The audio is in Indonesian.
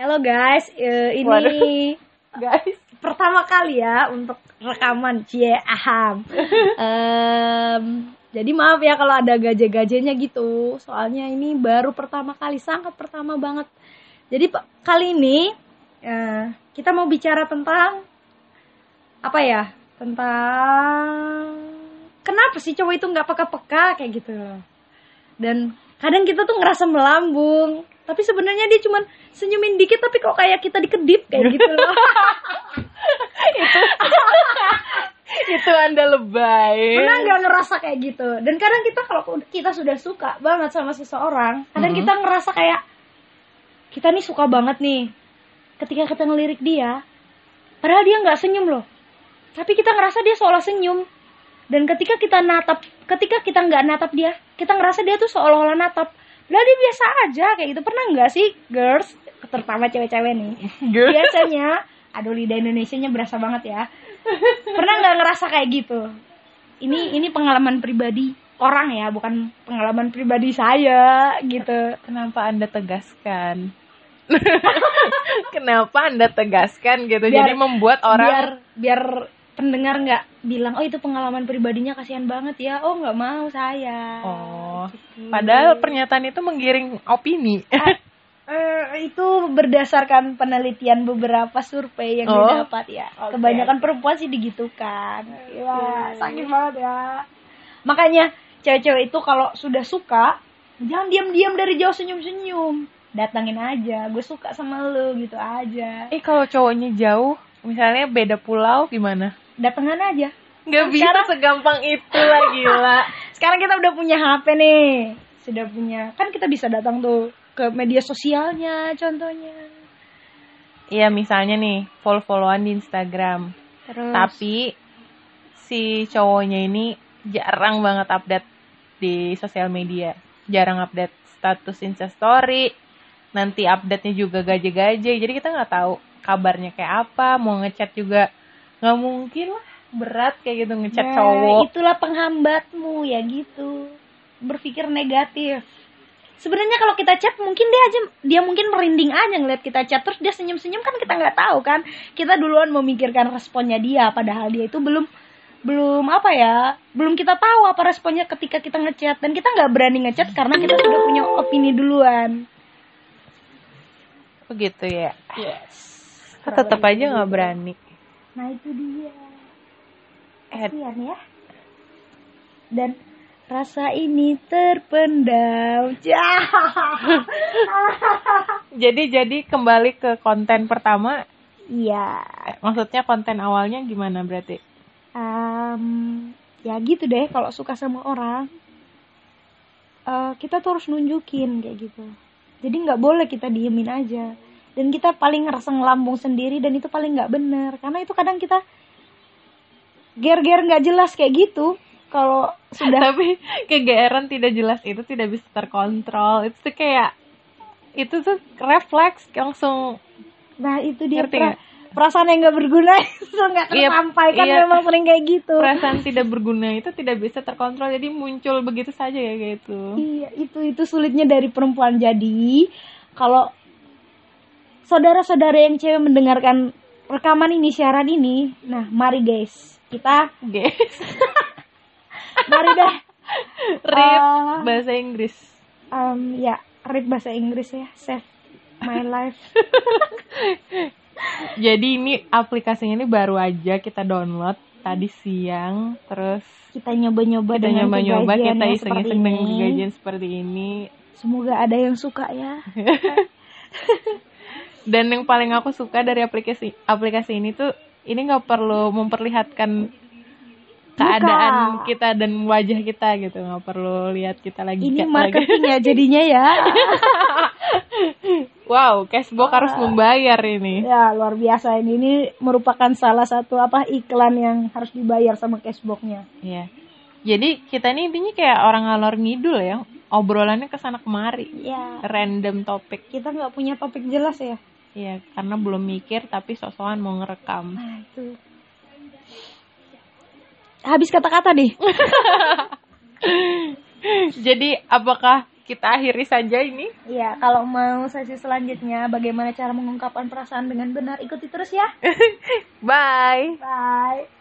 Halo guys, eh, ini Waduh. guys pertama kali ya untuk rekaman Cie Aham. Em, jadi maaf ya kalau ada gaje-gajenya gitu. Soalnya ini baru pertama kali, sangat pertama banget. Jadi kali ini eh, kita mau bicara tentang apa ya? Tentang kenapa sih cowok itu nggak peka-peka kayak gitu loh. Dan kadang kita tuh ngerasa melambung, tapi sebenarnya dia cuman senyumin dikit tapi kok kayak kita dikedip kayak gitu loh. itu anda lebay. Pernah nggak ngerasa kayak gitu? Dan kadang kita kalau kita sudah suka banget sama seseorang kadang Mhm. kita ngerasa kayak kita nih suka banget nih ketika kita ngelirik dia padahal dia nggak senyum loh. Tapi kita ngerasa dia seolah senyum. Dan ketika kita natap ketika kita nggak natap dia kita ngerasa dia tuh seolah-olah natap padahal dia biasa aja kayak gitu. Pernah nggak sih girls terutama cewek-cewek nih? Girl. biasanya aduh lidah Indonesia nya berasa banget ya. Pernah nggak ngerasa kayak gitu? Ini ini pengalaman pribadi orang ya bukan pengalaman pribadi saya gitu. Kenapa anda tegaskan? Kenapa anda tegaskan gitu? Biar- jadi membuat orang biar biar pendengar nggak bilang oh itu pengalaman pribadinya kasihan banget ya oh nggak mau saya oh Gitu. padahal pernyataan itu menggiring opini Eh, itu berdasarkan penelitian beberapa survei yang Oh, didapat ya. oke. Kebanyakan perempuan sih digitukan. Wah, sakit banget ya. Makanya cewek-cewek itu kalau sudah suka, jangan diam-diam dari jauh senyum-senyum. Datangin aja, gue suka sama lu gitu aja. eh kalau cowoknya jauh misalnya beda pulau gimana Datangan aja. nggak Kan bisa sekarang- segampang itu lah gila Sekarang kita udah punya HP nih. Sudah punya. Kan kita bisa datang tuh ke media sosialnya contohnya. Iya misalnya nih follow-followan di Instagram Terus tapi si cowoknya ini jarang banget update di sosial media jarang update status instastory nanti update-nya juga gaje-gaje jadi kita nggak tahu kabarnya kayak apa mau ngechat juga nggak mungkin lah berat kayak gitu ngechat Nah, cowok itulah penghambatmu ya gitu. Berpikir negatif. Sebenarnya kalau kita chat mungkin dia aja dia mungkin merinding aja ngeliat kita chat terus dia senyum-senyum kan kita nggak tahu kan. Kita duluan memikirkan responnya dia padahal dia itu belum belum apa ya belum kita tahu apa responnya ketika kita ngechat dan kita nggak berani ngechat karena kita sudah punya opini duluan begitu ya yes tetap aja nggak berani. Nah itu dia. Kasihan ya. Dan rasa ini terpendam. Jadi jadi kembali ke konten pertama? Iya. Eh, maksudnya konten awalnya gimana berarti? Em, ya gitu deh kalau suka sama orang. Eh, kita tuh harus nunjukin kayak gitu. Jadi nggak boleh kita diemin aja dan kita paling ngerasa ngelambung sendiri dan itu paling nggak bener karena itu kadang kita ger-ger nggak jelas kayak gitu kalau sudah tapi kegeeran tidak jelas itu tidak bisa terkontrol itu tuh kayak itu tuh refleks langsung nah itu dia Ngerti pra- nggak? perasaan yang nggak berguna itu nggak Iya, tersampaikan iya. memang sering kayak gitu perasaan tidak berguna itu tidak bisa terkontrol jadi muncul begitu saja ya kayak gitu Iya, itu itu sulitnya dari perempuan. Jadi, kalau saudara-saudara yang cewek mendengarkan rekaman ini, siaran ini, nah, mari guys, kita guys mari dah rip Ah. bahasa Inggris um, ya, read bahasa Inggris ya, save my life. jadi ini aplikasinya ini baru aja kita download tadi siang terus Kita nyoba-nyoba kita nyoba-nyoba kita iseng-iseng dengan ini. kegajian seperti ini Semoga ada yang suka ya. dan yang paling aku suka dari aplikasi aplikasi ini tuh ini nggak perlu memperlihatkan keadaan kita dan wajah kita gitu nggak perlu lihat kita lagi Ini lagi- marketing ya jadinya ya. wow cashbox harus membayar ini ya, luar biasa ini. Ini merupakan salah satu apa iklan yang harus dibayar sama cashboxnya. Iya. Jadi kita ini intinya kayak orang ngalor ngidul ya, obrolannya ke sana kemari, Ya, random topik. kita nggak punya topik jelas ya. Iya, karena belum mikir tapi sosokan mau ngerekam. Nah, itu. Habis kata-kata deh. Jadi apakah kita akhiri saja ini. Iya, kalau mau sesi selanjutnya bagaimana cara mengungkapkan perasaan dengan benar ikuti terus ya. Bye. Bye.